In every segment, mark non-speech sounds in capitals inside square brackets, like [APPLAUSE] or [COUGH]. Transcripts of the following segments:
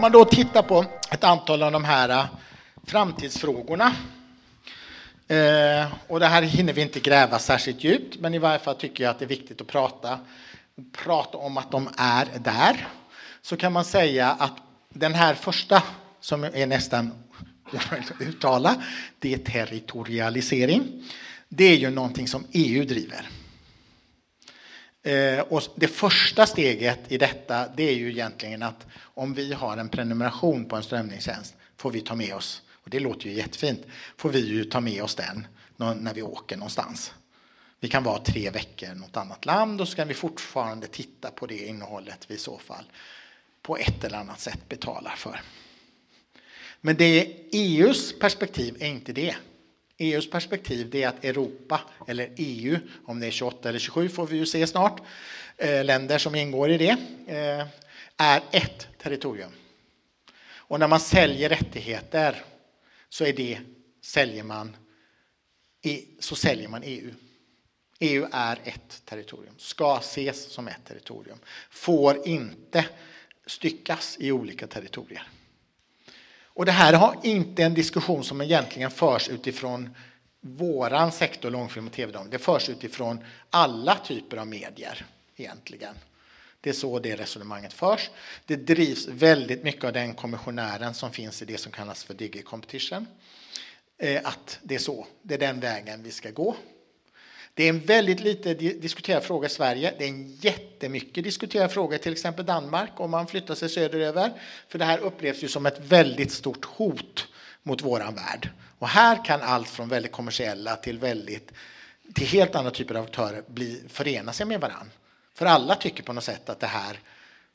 Om man då tittar på ett antal av de här eh, framtidsfrågorna eh, och det här hinner vi inte gräva särskilt djupt, men i varje fall tycker jag att det är viktigt att prata, prata om att de är där. Så kan man säga att den här första, som är nästan [LAUGHS] uttala, det är territorialisering. Det är ju någonting som EU driver. Eh, och det första steget i detta det är ju egentligen att om vi har en prenumeration på en strömningstjänst får vi ta med oss, och det låter ju jättefint, får vi ju ta med oss den när vi åker någonstans. Vi kan vara tre veckor i något annat land och så kan vi fortfarande titta på det innehållet vi i så fall på ett eller annat sätt betalar för. Men det EUs perspektiv är inte det. EUs perspektiv är att Europa, eller EU, om det är 28 eller 27 får vi ju se snart, eh, länder som ingår i det, eh, är ett territorium. Och när man säljer rättigheter så är det, säljer man, e, så säljer man EU. EU är ett territorium, ska ses som ett territorium, får inte styckas i olika territorier. Och det här har inte en diskussion som egentligen förs utifrån våran sektor, långfilm och tv. Det förs utifrån alla typer av medier egentligen. Det är så det resonemanget förs. Det drivs väldigt mycket av den kommissionären som finns i det som kallas för Digi Competition. Eh, att det är så, det är den vägen vi ska gå. Det är en väldigt lite diskuterad fråga i Sverige. Det är en jättemycket diskuterad fråga i till exempel Danmark om man flyttar sig söderöver. För det här upplevs ju som ett väldigt stort hot mot våran värld. Och här kan allt från väldigt kommersiella till väldigt till helt andra typer av aktörer bli, förena sig med varann. För alla tycker på något sätt att det här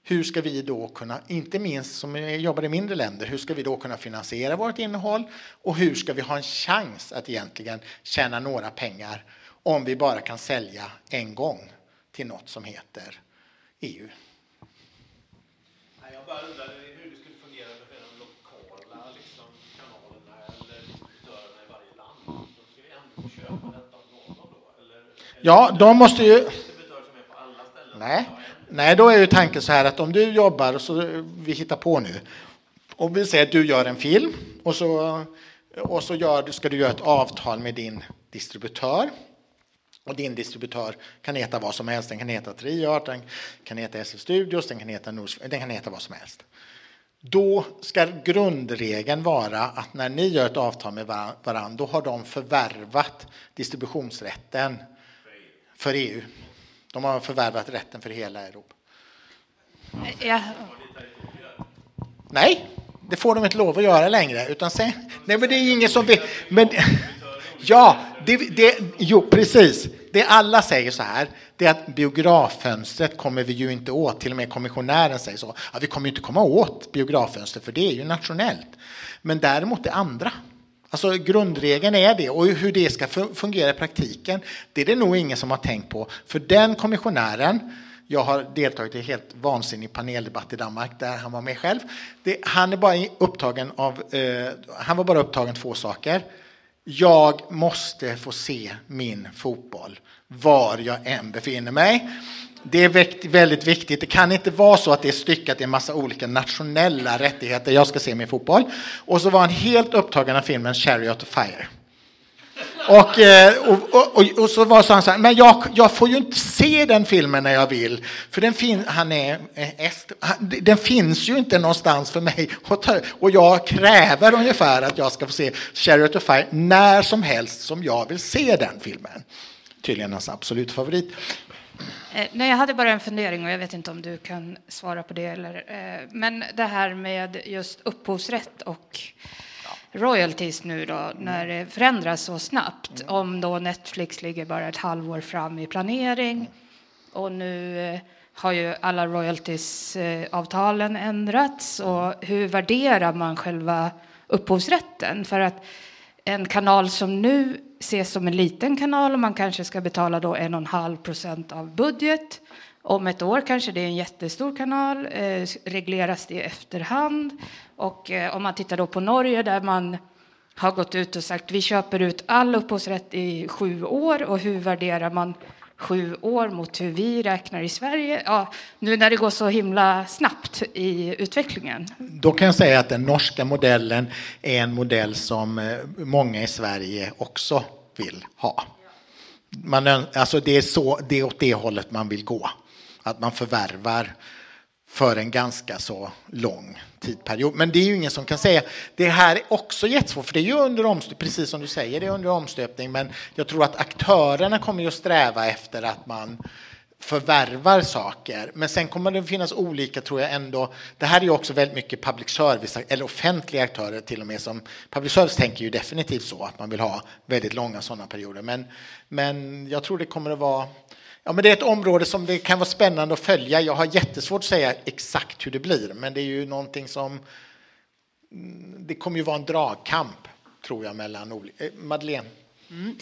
hur ska vi då kunna, inte minst som jobbar i mindre länder, hur ska vi då kunna finansiera vårt innehåll och hur ska vi ha en chans att egentligen tjäna några pengar om vi bara kan sälja en gång till något som heter EU. Jag bara undrade hur det skulle fungera med de lokala liksom, kanalerna eller distributörerna i varje land. De skulle ändå köpa detta av någon då? Eller, ja, de måste ju... Nej. Nej, då är ju tanken så här att om du jobbar, och så vi hittar på nu, om vi säger att du gör en film och så, och så gör, ska du göra ett avtal med din distributör och din distributör kan heta vad som helst. Den kan heta Triart, den kan heta SF Studios, den kan heta, Nors, den kan heta vad som helst. Då ska grundregeln vara att när ni gör ett avtal med varandra, då har de förvärvat distributionsrätten för EU. De har förvärvat rätten för hela Europa. Ja. Nej, det får de inte lov att göra längre. Utan sen, nej, men det är ingen som vill. Men, ja, det, det, jo, precis. Det alla säger så här, det är att biograffönstret kommer vi ju inte åt. Till och med kommissionären säger så. Ja, vi kommer inte komma åt biograffönstret, för det är ju nationellt. Men däremot det andra. Alltså grundregeln är det och hur det ska fungera i praktiken, det är det nog ingen som har tänkt på. För den kommissionären, jag har deltagit i en helt vansinnig paneldebatt i Danmark där han var med själv. Det, han, är bara upptagen av, eh, han var bara upptagen två saker. Jag måste få se min fotboll var jag än befinner mig. Det är väldigt viktigt. Det kan inte vara så att det är styckat i en massa olika nationella rättigheter. Jag ska se min fotboll. Och så var han helt upptagen av filmen Chariot of Fire. Eh, och, och, och, och, så var så han så här, men jag, jag får ju inte se den filmen när jag vill, för den, fin, han är eh, den finns ju inte någonstans för mig. [LAUGHS] Och jag kräver ungefär att jag ska få se Chariot of Fire när som helst som jag vill se den filmen. Tydligen hans absolut favorit. Eh, nej, jag hade bara en fundering och jag vet inte om du kan svara på det. Eller, men det här med just upphovsrätt och royalties nu då, när det förändras så snabbt. Om då Netflix ligger bara ett halvår fram i planering och nu eh, har ju alla royalties-avtalen ändrats och hur värderar man själva upphovsrätten? För att en kanal som nu ses som en liten kanal och man kanske ska betala då en och en halv procent av budget. Om ett år kanske det är en jättestor kanal, eh, regleras det i efterhand. Och eh, om man tittar då på Norge där man har gått ut och sagt vi köper ut all upphovsrätt i sju år och hur värderar man sju år mot hur vi räknar i Sverige? Ja, nu när det går så himla snabbt i utvecklingen. Då kan jag säga att den norska modellen är en modell som eh, många i Sverige också vill ha. Man, alltså det, är så, det är åt det hållet man vill gå. Att man förvärvar för en ganska så lång tidperiod. Men det är ju ingen som kan säga. Det här är också jättesvårt, för det är ju under omstöpning, precis som du säger, det är under omstöpning. Men jag tror att aktörerna kommer ju att sträva efter att man förvärvar saker. Men sen kommer det finnas olika, tror jag ändå. Det här är ju också väldigt mycket public service, eller offentliga aktörer till och med. som Public service tänker ju definitivt så, att man vill ha väldigt långa sådana perioder. Men, men jag tror det kommer att vara Ja, men det är ett område som det kan vara spännande att följa. Jag har jättesvårt att säga exakt hur det blir, men det är ju någonting som... Mm, det kommer ju vara en dragkamp, tror jag, mellan olika... Eh, Madeleine? Mm.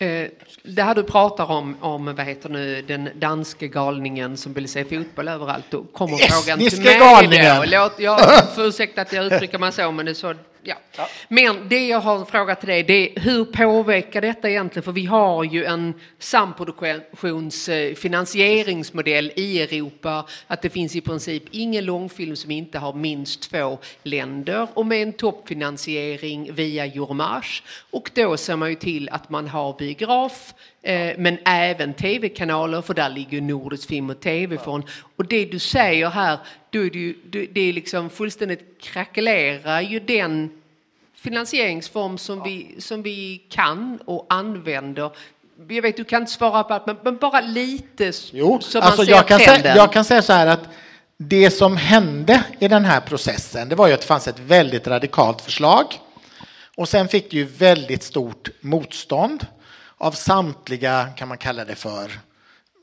Eh, det här du pratar om, om vad heter nu, den danske galningen som vill se fotboll överallt, då kommer frågan till mig. galningen! Då. Låt, jag [LAUGHS] får ursäkta att jag uttrycker mig så, men det är så Ja. ja. Men det jag har en fråga till dig, det är hur påverkar detta egentligen? För vi har ju en samproduktionsfinansieringsmodell i Europa, att det finns i princip ingen långfilm som inte har minst två länder och med en toppfinansiering via Euromage. Och då ser man ju till att man har biograf, eh, men även tv-kanaler, för där ligger Nordisk film och tv från. Och det du säger här, då är det, ju, det är liksom fullständigt krackelerar ju den finansieringsform som, ja. vi, som vi kan och använder. Jag vet, du kan inte svara på allt, men, men bara lite jo, så alltså man ser jag kan, säga, jag kan säga så här att det som hände i den här processen, det var ju att det fanns ett väldigt radikalt förslag. Och sen fick det ju väldigt stort motstånd av samtliga, kan man kalla det för,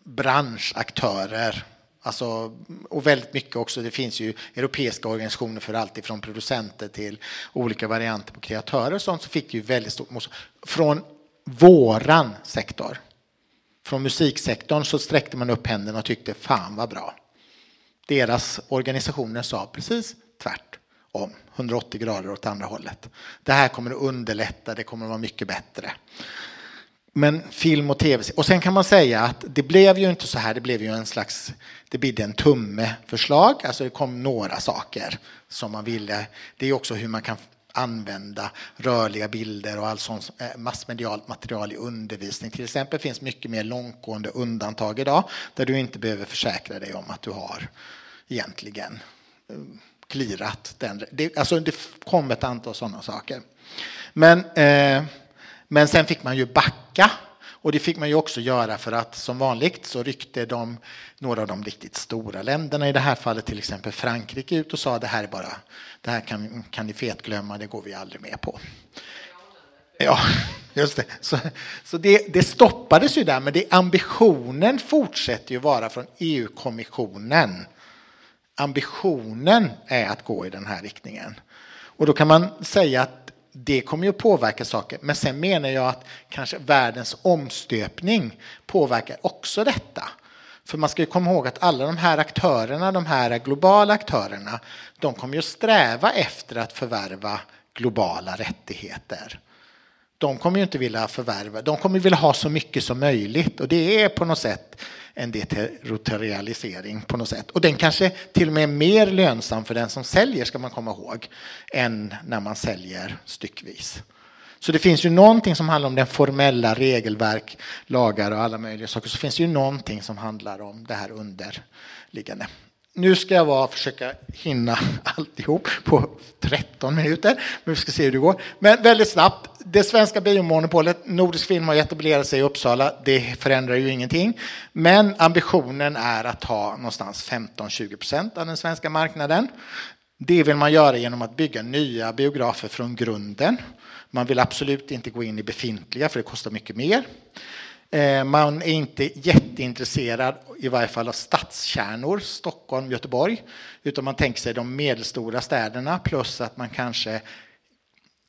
branschaktörer Alltså, och väldigt mycket också, det finns ju europeiska organisationer för allt ifrån producenter till olika varianter på kreatörer och sånt, så fick ju väldigt stort motstånd. Från våran sektor, från musiksektorn så sträckte man upp händerna och tyckte fan vad bra. Deras organisationer sa precis tvärtom, 180 grader åt andra hållet. Det här kommer att underlätta, det kommer att vara mycket bättre. Men film och tv. Och sen kan man säga att det blev ju inte så här. Det blev ju en slags, det bidde en tumme-förslag. Alltså det kom några saker som man ville. Det är också hur man kan använda rörliga bilder och all sån eh, massmedialt material i undervisning. Till exempel finns mycket mer långtgående undantag idag där du inte behöver försäkra dig om att du har egentligen klirat clearat den. Det, alltså det kom ett antal sådana saker. Men eh, men sen fick man ju backa och det fick man ju också göra för att som vanligt så ryckte de några av de riktigt stora länderna, i det här fallet till exempel Frankrike, ut och sa det här är bara, det här kan, kan ni fetglömma, det går vi aldrig med på. Ja, just det. Så, så det, det, stoppades ju där, men det, ambitionen fortsätter ju vara från EU-kommissionen. Ambitionen är att gå i den här riktningen. Och då kan man säga att det kommer ju att påverka saker. Men sen menar jag att kanske världens omstöpning påverkar också detta. För man ska ju komma ihåg att alla de här aktörerna, de här globala aktörerna, de kommer ju att sträva efter att förvärva globala rättigheter. De kommer ju inte vilja förvärva, de kommer vilja ha så mycket som möjligt och det är på något sätt en deterritorialisering på något sätt. Och den kanske till och med är mer lönsam för den som säljer, ska man komma ihåg, än när man säljer styckvis. Så det finns ju någonting som handlar om den formella regelverk, lagar och alla möjliga saker. Så finns det ju någonting som handlar om det här underliggande. Nu ska jag vara, försöka hinna [LAUGHS] alltihop på 13 minuter, men vi ska se hur det går. Men väldigt snabbt, det svenska biomonopolet, Nordisk Film har etablerat sig i Uppsala, det förändrar ju ingenting. Men ambitionen är att ha någonstans 15-20 procent av den svenska marknaden. Det vill man göra genom att bygga nya biografer från grunden. Man vill absolut inte gå in i befintliga, för det kostar mycket mer. Eh, man är inte jätteintresserad, i varje fall av stadskärnor, Stockholm, Göteborg, utan man tänker sig de medelstora städerna plus att man kanske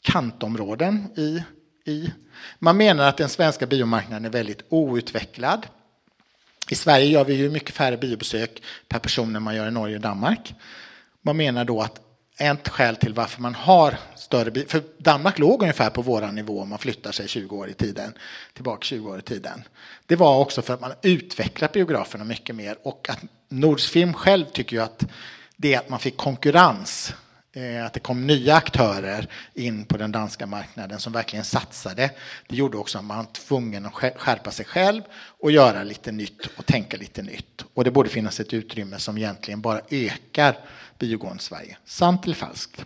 kantområden i, i. Man menar att den svenska biomarknaden är väldigt outvecklad. I Sverige gör vi ju mycket färre biobesök per person än man gör i Norge och Danmark. Man menar då att ett skäl till varför man har större För Danmark låg ungefär på våran nivå om man flyttar sig 20 år i tiden, tillbaka 20 år i tiden. Det var också för att man utvecklat biograferna mycket mer och att Nordsfilm själv tycker ju att det är att man fick konkurrens eh, att det kom nya aktörer in på den danska marknaden som verkligen satsade. Det gjorde också att man var tvungen att skärpa sig själv och göra lite nytt och tänka lite nytt. Och det borde finnas ett utrymme som egentligen bara ökar biogående Sverige. Sant eller falskt?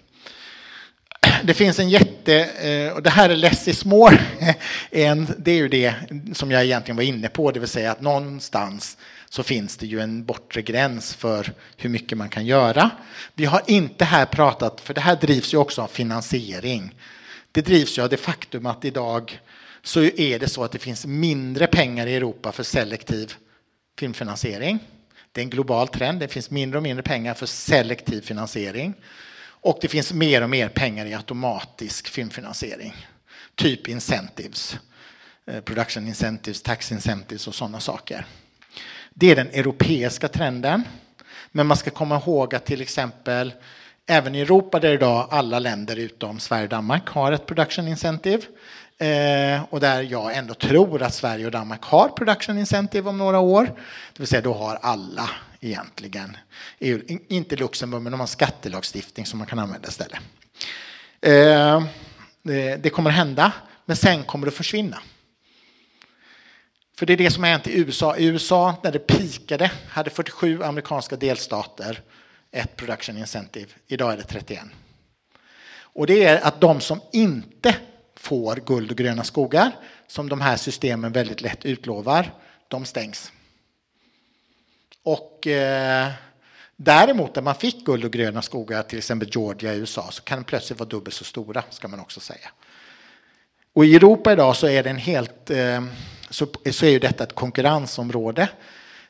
Det finns en jätte, eh, och det här är less is more, [LAUGHS] en, det är ju det som jag egentligen var inne på, det vill säga att någonstans så finns det ju en bortre gräns för hur mycket man kan göra. Vi har inte här pratat, för det här drivs ju också av finansiering. Det drivs ju av det faktum att idag så är det så att det finns mindre pengar i Europa för selektiv filmfinansiering. Det är en global trend, det finns mindre och mindre pengar för selektiv finansiering. Och det finns mer och mer pengar i automatisk filmfinansiering. Typ incentives, eh, production incentives, tax incentives och sådana saker. Det är den europeiska trenden. Men man ska komma ihåg att till exempel även i Europa där idag alla länder utom Sverige och Danmark har ett production incentive. Eh, och där jag ändå tror att Sverige och Danmark har production incentive om några år. Det vill säga då har alla egentligen, EU, inte Luxemburg men de har skattelagstiftning som man kan använda istället. Eh, det, det kommer hända men sen kommer det försvinna. För det är det som har hänt i USA. I USA, när det pikade, hade 47 amerikanska delstater ett production incentive. Idag är det 31. Och det är att de som inte får guld och gröna skogar, som de här systemen väldigt lätt utlovar, de stängs. Och eh, däremot när man fick guld och gröna skogar, till exempel Georgia i USA, så kan de plötsligt vara dubbelt så stora, ska man också säga. Och i Europa idag så är det en helt, eh, så, så är ju detta ett konkurrensområde.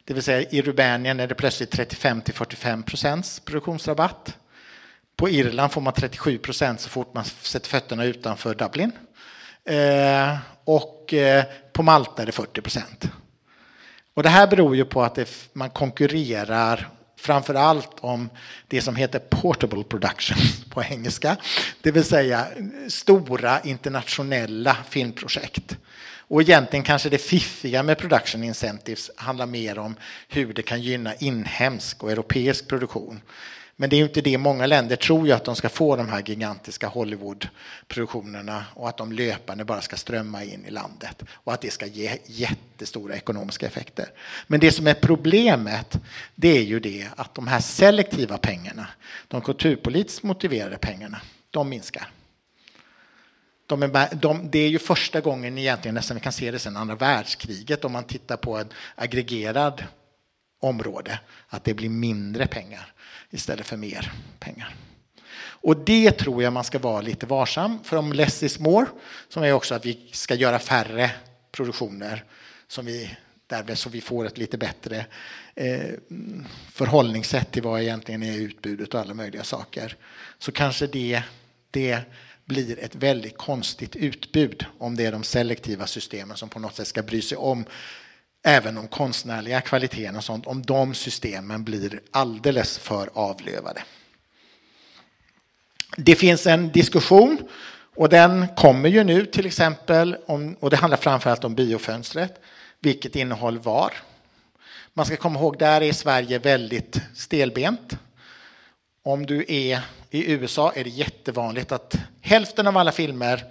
Det vill säga i Rumänien är det plötsligt 35 till 45 procents produktionsrabatt. På Irland får man 37 procent så fort man sätter fötterna utanför Dublin. Eh, och eh, på Malta är det 40 procent. Och det här beror ju på att det, man konkurrerar framför allt om det som heter portable production [LAUGHS] på engelska. Det vill säga stora internationella filmprojekt. Och egentligen kanske det fiffiga med production incentives handlar mer om hur det kan gynna inhemsk och europeisk produktion. Men det är ju inte det. Många länder tror ju att de ska få de här gigantiska Hollywood-produktionerna och att de löpande bara ska strömma in i landet och att det ska ge jättestora ekonomiska effekter. Men det som är problemet, det är ju det att de här selektiva pengarna, de kulturpolitiskt motiverade pengarna, de minskar. De är, de, det är ju första gången egentligen nästan vi kan se det sedan andra världskriget om man tittar på en aggregerad område, att det blir mindre pengar istället för mer pengar. Och det tror jag man ska vara lite varsam för om less is more, som är också att vi ska göra färre produktioner som vi, därmed så vi får ett lite bättre eh, förhållningssätt till vad egentligen är utbudet och alla möjliga saker. Så kanske det, det blir ett väldigt konstigt utbud om det är de selektiva systemen som på något sätt ska bry sig om även de konstnärliga kvaliteterna, och sånt, om de systemen blir alldeles för avlövade. Det finns en diskussion och den kommer ju nu till exempel om, och det handlar framförallt om biofönstret. Vilket innehåll var? Man ska komma ihåg, där är Sverige väldigt stelbent. Om du är i USA är det jättevanligt att hälften av alla filmer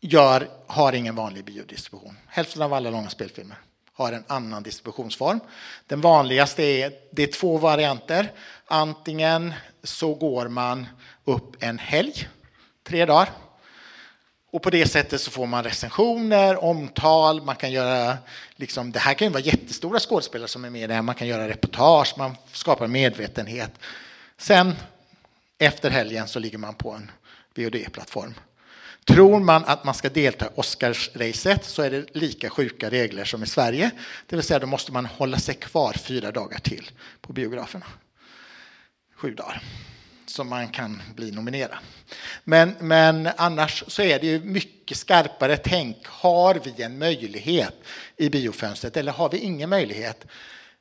gör, har ingen vanlig biodistribution. Hälften av alla långa spelfilmer har en annan distributionsform. Den vanligaste är, det är två varianter. Antingen så går man upp en helg, tre dagar. Och på det sättet så får man recensioner, omtal, man kan göra, liksom, det här kan ju vara jättestora skådespelare som är med där, man kan göra reportage, man skapar medvetenhet. Sen efter helgen så ligger man på en VOD-plattform. Tror man att man ska delta i Oscarsracet så är det lika sjuka regler som i Sverige. Det vill säga då måste man hålla sig kvar fyra dagar till på biograferna. Sju dagar. Så man kan bli nominerad. Men, men annars så är det ju mycket skarpare tänk. Har vi en möjlighet i biofönstret eller har vi ingen möjlighet?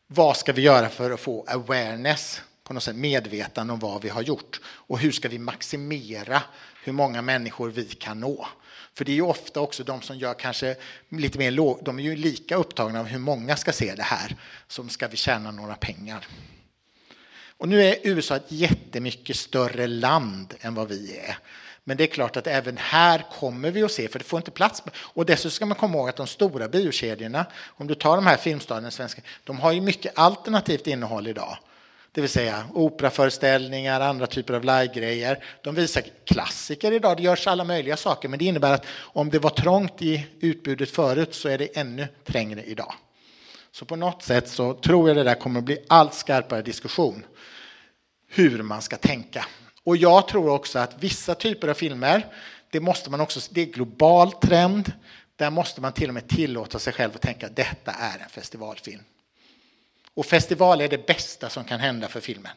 Vad ska vi göra för att få awareness på något sätt medvetande om vad vi har gjort och hur ska vi maximera hur många människor vi kan nå. För det är ju ofta också de som gör kanske lite mer låg, de är ju lika upptagna av hur många ska se det här som ska vi tjäna några pengar. Och nu är USA ett jättemycket större land än vad vi är. Men det är klart att även här kommer vi att se, för det får inte plats. Och dessutom ska man komma ihåg att de stora biokedjorna, om du tar de här filmstaden svenska, de har ju mycket alternativt innehåll idag. Det vill säga operaföreställningar, andra typer av livegrejer. De visar klassiker idag, det görs alla möjliga saker, men det innebär att om det var trångt i utbudet förut så är det ännu trängre idag. Så på något sätt så tror jag det där kommer att bli allt skarpare diskussion hur man ska tänka. Och jag tror också att vissa typer av filmer, det måste man också, det är global trend, där måste man till och med tillåta sig själv att tänka att detta är en festivalfilm. Och festival är det bästa som kan hända för filmen.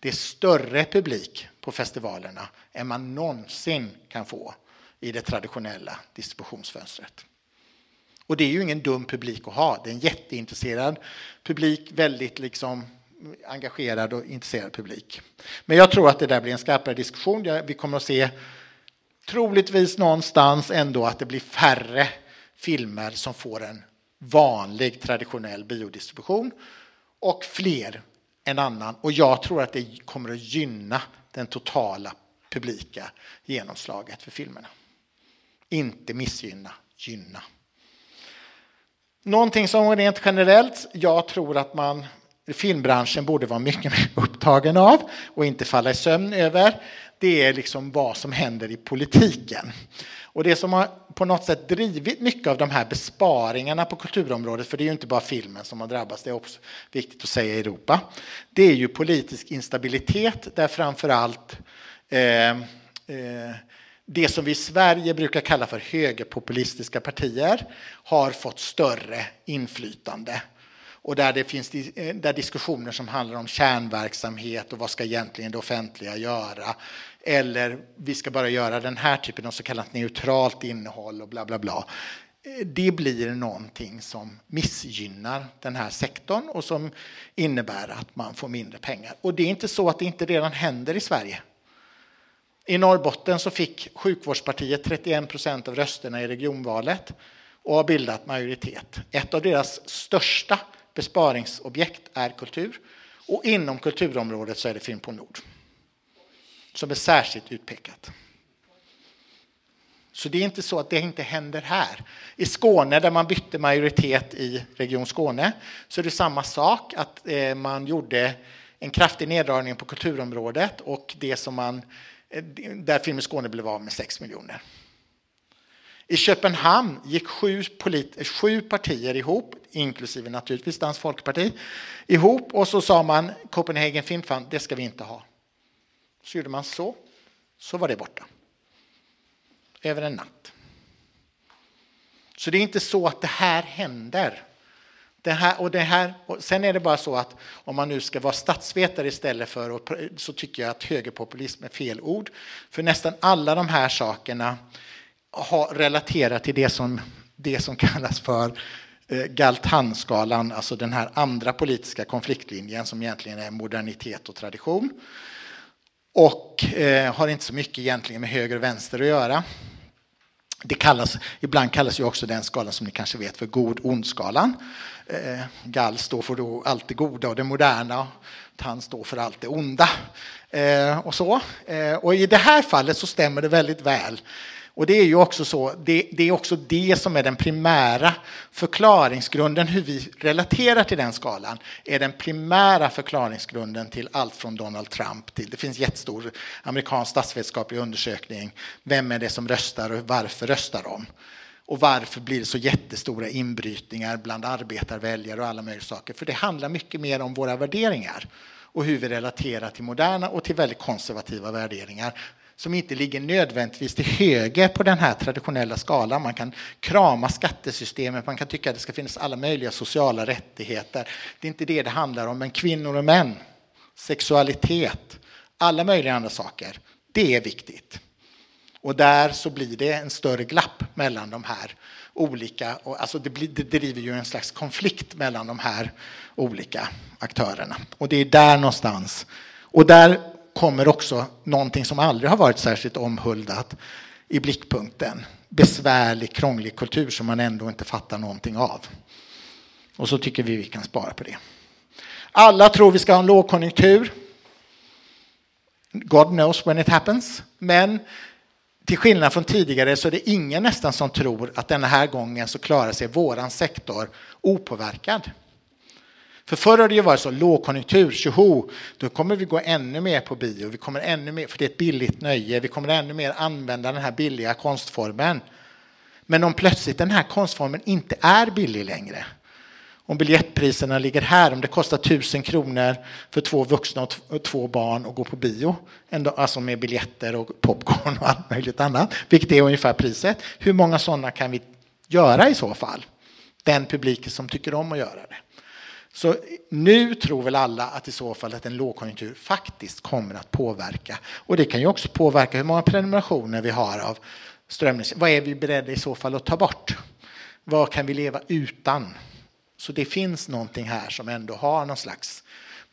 Det är större publik på festivalerna än man någonsin kan få i det traditionella distributionsfönstret. Och det är ju ingen dum publik att ha. Det är en jätteintresserad publik, väldigt liksom engagerad och intresserad publik. Men jag tror att det där blir en skarpare diskussion. Vi kommer att se troligtvis någonstans ändå att det blir färre filmer som får en vanlig traditionell biodistribution och fler än annan. Och jag tror att det kommer att gynna den totala publika genomslaget för filmerna. Inte missgynna, gynna. Någonting som rent generellt, jag tror att man filmbranschen borde vara mycket mer [LAUGHS] upptagen av och inte falla i sömn över, det är liksom vad som händer i politiken. Och det som har på något sätt drivit mycket av de här besparingarna på kulturområdet, för det är ju inte bara filmen som har drabbats, det är också viktigt att säga i Europa, det är ju politisk instabilitet där framför allt eh, eh, det som vi i Sverige brukar kalla för högerpopulistiska partier har fått större inflytande och där det finns eh, där diskussioner som handlar om kärnverksamhet och vad ska egentligen det offentliga göra? Eller vi ska bara göra den här typen av så kallat neutralt innehåll och bla bla bla. Eh, det blir någonting som missgynnar den här sektorn och som innebär att man får mindre pengar. Och det är inte så att det inte redan händer i Sverige. I Norrbotten så fick sjukvårdspartiet 31 procent av rösterna i regionvalet och har bildat majoritet. Ett av deras största besparingsobjekt är kultur. Och inom kulturområdet så är det Film på Nord som är särskilt utpekat. Så det är inte så att det inte händer här. I Skåne, där man bytte majoritet i Region Skåne, så är det samma sak. att eh, Man gjorde en kraftig neddragning på kulturområdet och det som man, eh, där Film i Skåne blev av med 6 miljoner. I Köpenhamn gick sju, polit, sju partier ihop, inklusive naturligtvis Dansk Folkeparti ihop och så sa man Copenhagen Film Fund, det ska vi inte ha. Så gjorde man så, så var det borta. Över en natt. Så det är inte så att det här händer. Det här, och det här, och sen är det bara så att om man nu ska vara statsvetare istället för så tycker jag att högerpopulism är fel ord. För nästan alla de här sakerna ha, relaterat till det som, det som kallas för eh, Galtanskalan, alltså den här andra politiska konfliktlinjen som egentligen är modernitet och tradition. Och eh, har inte så mycket egentligen med höger och vänster att göra. Det kallas, ibland kallas ju också den skalan som ni kanske vet för god-ond-skalan. Eh, Gall står för då allt det goda och det moderna. Han står för allt det onda. Eh, och, så. Eh, och I det här fallet så stämmer det väldigt väl och det är ju också så, det, det, är också det som är den primära förklaringsgrunden, hur vi relaterar till den skalan, är den primära förklaringsgrunden till allt från Donald Trump till, det finns jättestor amerikansk statsvetenskaplig undersökning, vem är det som röstar och varför röstar de? Och varför blir det så jättestora inbrytningar bland arbetarväljare och alla möjliga saker? För det handlar mycket mer om våra värderingar och hur vi relaterar till moderna och till väldigt konservativa värderingar som inte ligger nödvändigtvis till höger på den här traditionella skalan. Man kan krama skattesystemet, man kan tycka att det ska finnas alla möjliga sociala rättigheter. Det är inte det det handlar om, men kvinnor och män, sexualitet, alla möjliga andra saker, det är viktigt. Och där så blir det en större glapp mellan de här olika, och alltså det, blir, det driver ju en slags konflikt mellan de här olika aktörerna. Och det är där någonstans. Och där kommer också någonting som aldrig har varit särskilt omhuldat i blickpunkten. Besvärlig, krånglig kultur som man ändå inte fattar någonting av. Och så tycker vi vi kan spara på det. Alla tror vi ska ha en lågkonjunktur. God knows when it happens. Men till skillnad från tidigare så är det ingen nästan som tror att den här gången så klarar sig våran sektor opåverkad. För förr har det ju varit så lågkonjunktur, tjoho, då kommer vi gå ännu mer på bio, vi kommer ännu mer, för det är ett billigt nöje, vi kommer ännu mer använda den här billiga konstformen. Men om plötsligt den här konstformen inte är billig längre, om biljettpriserna ligger här, om det kostar tusen kronor för två vuxna och två barn att gå på bio, alltså med biljetter och popcorn och allt möjligt annat, vilket är ungefär priset. Hur många sådana kan vi göra i så fall? Den publiken som tycker om att göra det. Så nu tror väl alla att i så fall att en lågkonjunktur faktiskt kommer att påverka. Och det kan ju också påverka hur många prenumerationer vi har av strömningstjänster. Vad är vi beredda i så fall att ta bort? Vad kan vi leva utan? Så det finns någonting här som ändå har någon slags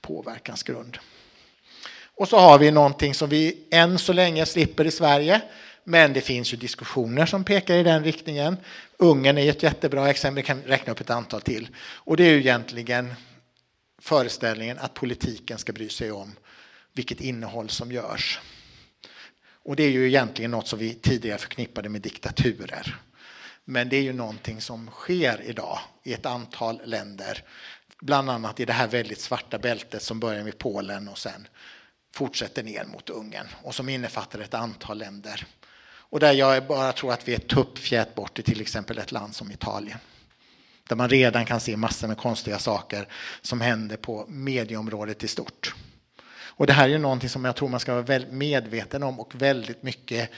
påverkansgrund. Och så har vi någonting som vi än så länge slipper i Sverige. Men det finns ju diskussioner som pekar i den riktningen. Ungern är ett jättebra exempel, vi kan räkna upp ett antal till. Och det är ju egentligen föreställningen att politiken ska bry sig om vilket innehåll som görs. Och det är ju egentligen något som vi tidigare förknippade med diktaturer. Men det är ju någonting som sker idag i ett antal länder. Bland annat i det här väldigt svarta bältet som börjar med Polen och sen fortsätter ner mot Ungern och som innefattar ett antal länder. Och där jag bara tror att vi är tuppfjät bort i till exempel ett land som Italien. Där man redan kan se massor med konstiga saker som händer på medieområdet i stort. Och det här är ju någonting som jag tror man ska vara väldigt medveten om och väldigt mycket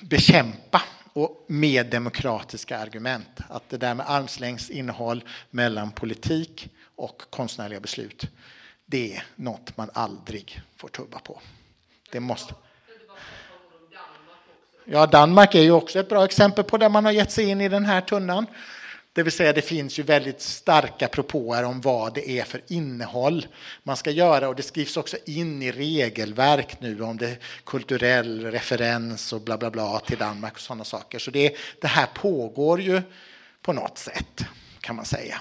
bekämpa och med demokratiska argument. Att det där med armslängds innehåll mellan politik och konstnärliga beslut, det är något man aldrig får tubba på. Det måste. Ja, Danmark är ju också ett bra exempel på där man har gett sig in i den här tunnan. Det vill säga det finns ju väldigt starka propåer om vad det är för innehåll man ska göra och det skrivs också in i regelverk nu om det kulturell referens och bla bla bla till Danmark och sådana saker. Så det, det här pågår ju på något sätt kan man säga.